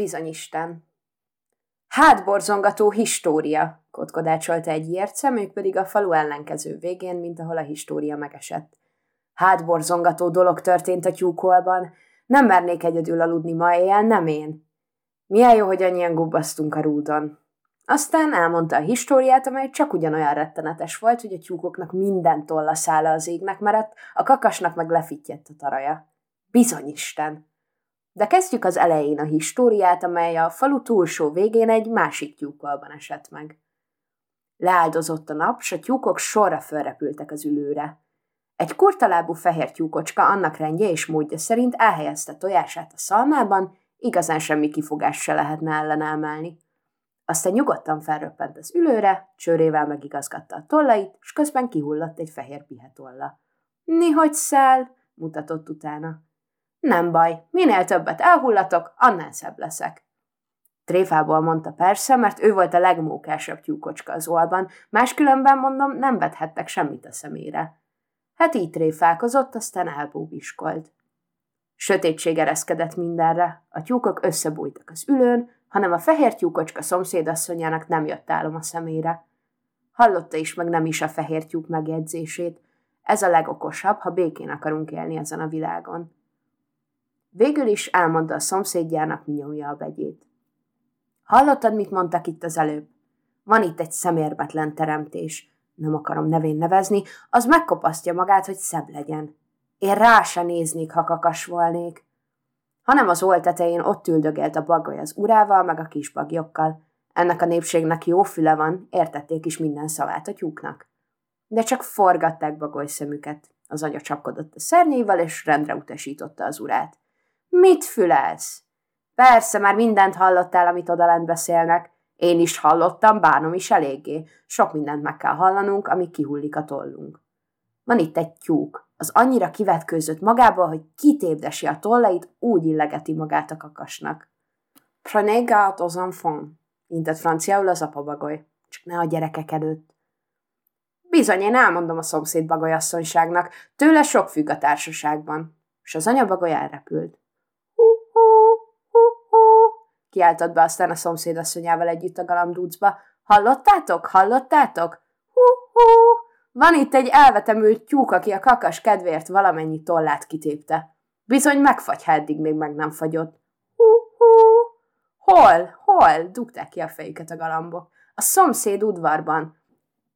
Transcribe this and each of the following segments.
Bizonyisten. Hátborzongató história, kotkodácsolta egy érce, ők pedig a falu ellenkező végén, mint ahol a história megesett. Hátborzongató dolog történt a tyúkolban. Nem mernék egyedül aludni ma éjjel, nem én. Milyen jó, hogy annyian gubbasztunk a rúdon. Aztán elmondta a históriát, amely csak ugyanolyan rettenetes volt, hogy a tyúkoknak minden tolla szála az égnek merett, a kakasnak meg lefittyett a taraja. Bizonyisten! De kezdjük az elején a históriát, amely a falu túlsó végén egy másik tyúkolban esett meg. Leáldozott a nap, s a tyúkok sorra fölrepültek az ülőre. Egy kurtalábú fehér tyúkocska annak rendje és módja szerint elhelyezte tojását a szalmában, igazán semmi kifogás se lehetne ellenállni. Aztán nyugodtan felröppent az ülőre, csőrével megigazgatta a tollait, és közben kihullott egy fehér pihetolla. Nihogy száll, mutatott utána. Nem baj, minél többet elhullatok, annál szebb leszek. Tréfából mondta persze, mert ő volt a legmókásabb tyúkocska az olban, máskülönben mondom, nem vethettek semmit a szemére. Hát így tréfálkozott, aztán elbúbiskolt. Sötétség ereszkedett mindenre, a tyúkok összebújtak az ülőn, hanem a fehér tyúkocska szomszédasszonyának nem jött álom a szemére. Hallotta is meg nem is a fehér tyúk megjegyzését. Ez a legokosabb, ha békén akarunk élni ezen a világon. Végül is elmondta a szomszédjának, mi nyomja a begyét. Hallottad, mit mondtak itt az előbb? Van itt egy szemérmetlen teremtés. Nem akarom nevén nevezni, az megkopasztja magát, hogy szebb legyen. Én rá se néznék, ha kakas volnék. Hanem az oltetején ott üldögélt a bagoly az urával, meg a kis bagyokkal. Ennek a népségnek jó füle van, értették is minden szavát a tyúknak. De csak forgatták bagoly szemüket. Az anya csapkodott a szernyével, és rendre utasította az urát. Mit fülelsz? Persze, már mindent hallottál, amit odalent beszélnek. Én is hallottam, bánom is eléggé. Sok mindent meg kell hallanunk, amíg kihullik a tollunk. Van itt egy tyúk. Az annyira kivetkőzött magába, hogy kitépdesi a tollait, úgy illegeti magát a kakasnak. Prenez garde aux enfants, intett franciául az apabagoly. Csak ne a gyerekek előtt. Bizony, én elmondom a szomszéd bagolyasszonyságnak, tőle sok függ a társaságban. És az anyabagoly elrepült kiáltott be aztán a szomszédasszonyával együtt a galambdúcba. Hallottátok? Hallottátok? Hú-hú! Van itt egy elvetemült tyúk, aki a kakas kedvéért valamennyi tollát kitépte. Bizony megfagy, ha eddig még meg nem fagyott. Hú-hú! Hol? Hol? Dugták ki a fejüket a galambok. A szomszéd udvarban.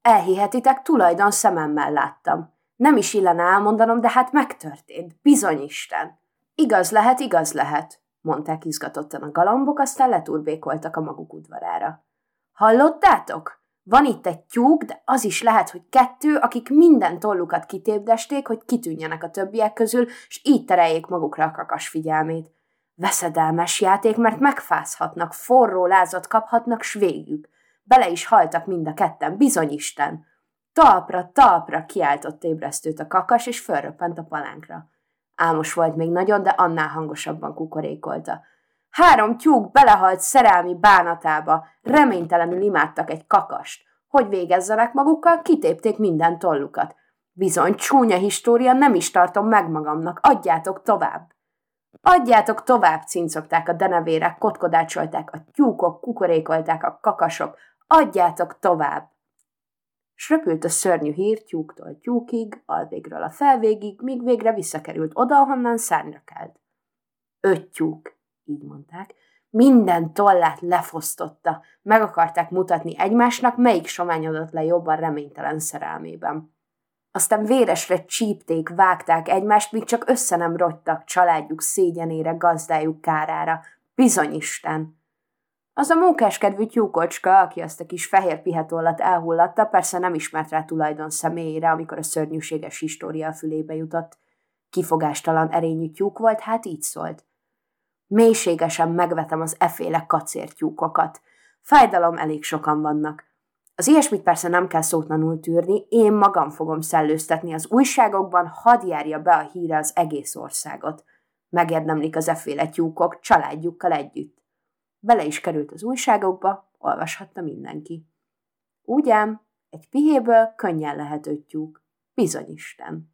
Elhihetitek, tulajdon szememmel láttam. Nem is illene elmondanom, de hát megtörtént. Bizony Isten. Igaz lehet, igaz lehet mondták izgatottan a galambok, aztán leturbékoltak a maguk udvarára. Hallottátok? Van itt egy tyúk, de az is lehet, hogy kettő, akik minden tollukat kitépdesték, hogy kitűnjenek a többiek közül, és így tereljék magukra a kakas figyelmét. Veszedelmes játék, mert megfázhatnak, forró lázat kaphatnak, s végük. Bele is haltak mind a ketten, bizony Isten. Talpra, talpra kiáltott ébresztőt a kakas, és fölröppent a palánkra. Álmos volt még nagyon, de annál hangosabban kukorékolta. Három tyúk belehalt szerelmi bánatába, reménytelenül imádtak egy kakast. Hogy végezzenek magukkal, kitépték minden tollukat. Bizony, csúnya história, nem is tartom meg magamnak, adjátok tovább. Adjátok tovább, cincogták a denevérek, kotkodácsolták a tyúkok, kukorékolták a kakasok, adjátok tovább s röpült a szörnyű hír tyúktól tyúkig, alvégről a felvégig, míg végre visszakerült oda, ahonnan szárnyra kelt. Öt tyúk, így mondták, minden tollát lefosztotta, meg akarták mutatni egymásnak, melyik sományodott le jobban reménytelen szerelmében. Aztán véresre csípték, vágták egymást, míg csak össze nem rogytak családjuk szégyenére, gazdájuk kárára. Bizony Isten! Az a mókáskedvű tyúkocska, aki azt a kis fehér pihetollat elhullatta, persze nem ismert rá tulajdon személyére, amikor a szörnyűséges história fülébe jutott. Kifogástalan erényű tyúk volt, hát így szólt. Mélységesen megvetem az eféle kacértyúkokat. Fájdalom elég sokan vannak. Az ilyesmit persze nem kell szótlanul tűrni, én magam fogom szellőztetni az újságokban, hadd járja be a híre az egész országot. Megérdemlik az eféle tyúkok családjukkal együtt. Bele is került az újságokba, olvashatta mindenki. Úgy ám, egy pihéből könnyen lehet öttyúk. Bizonyisten.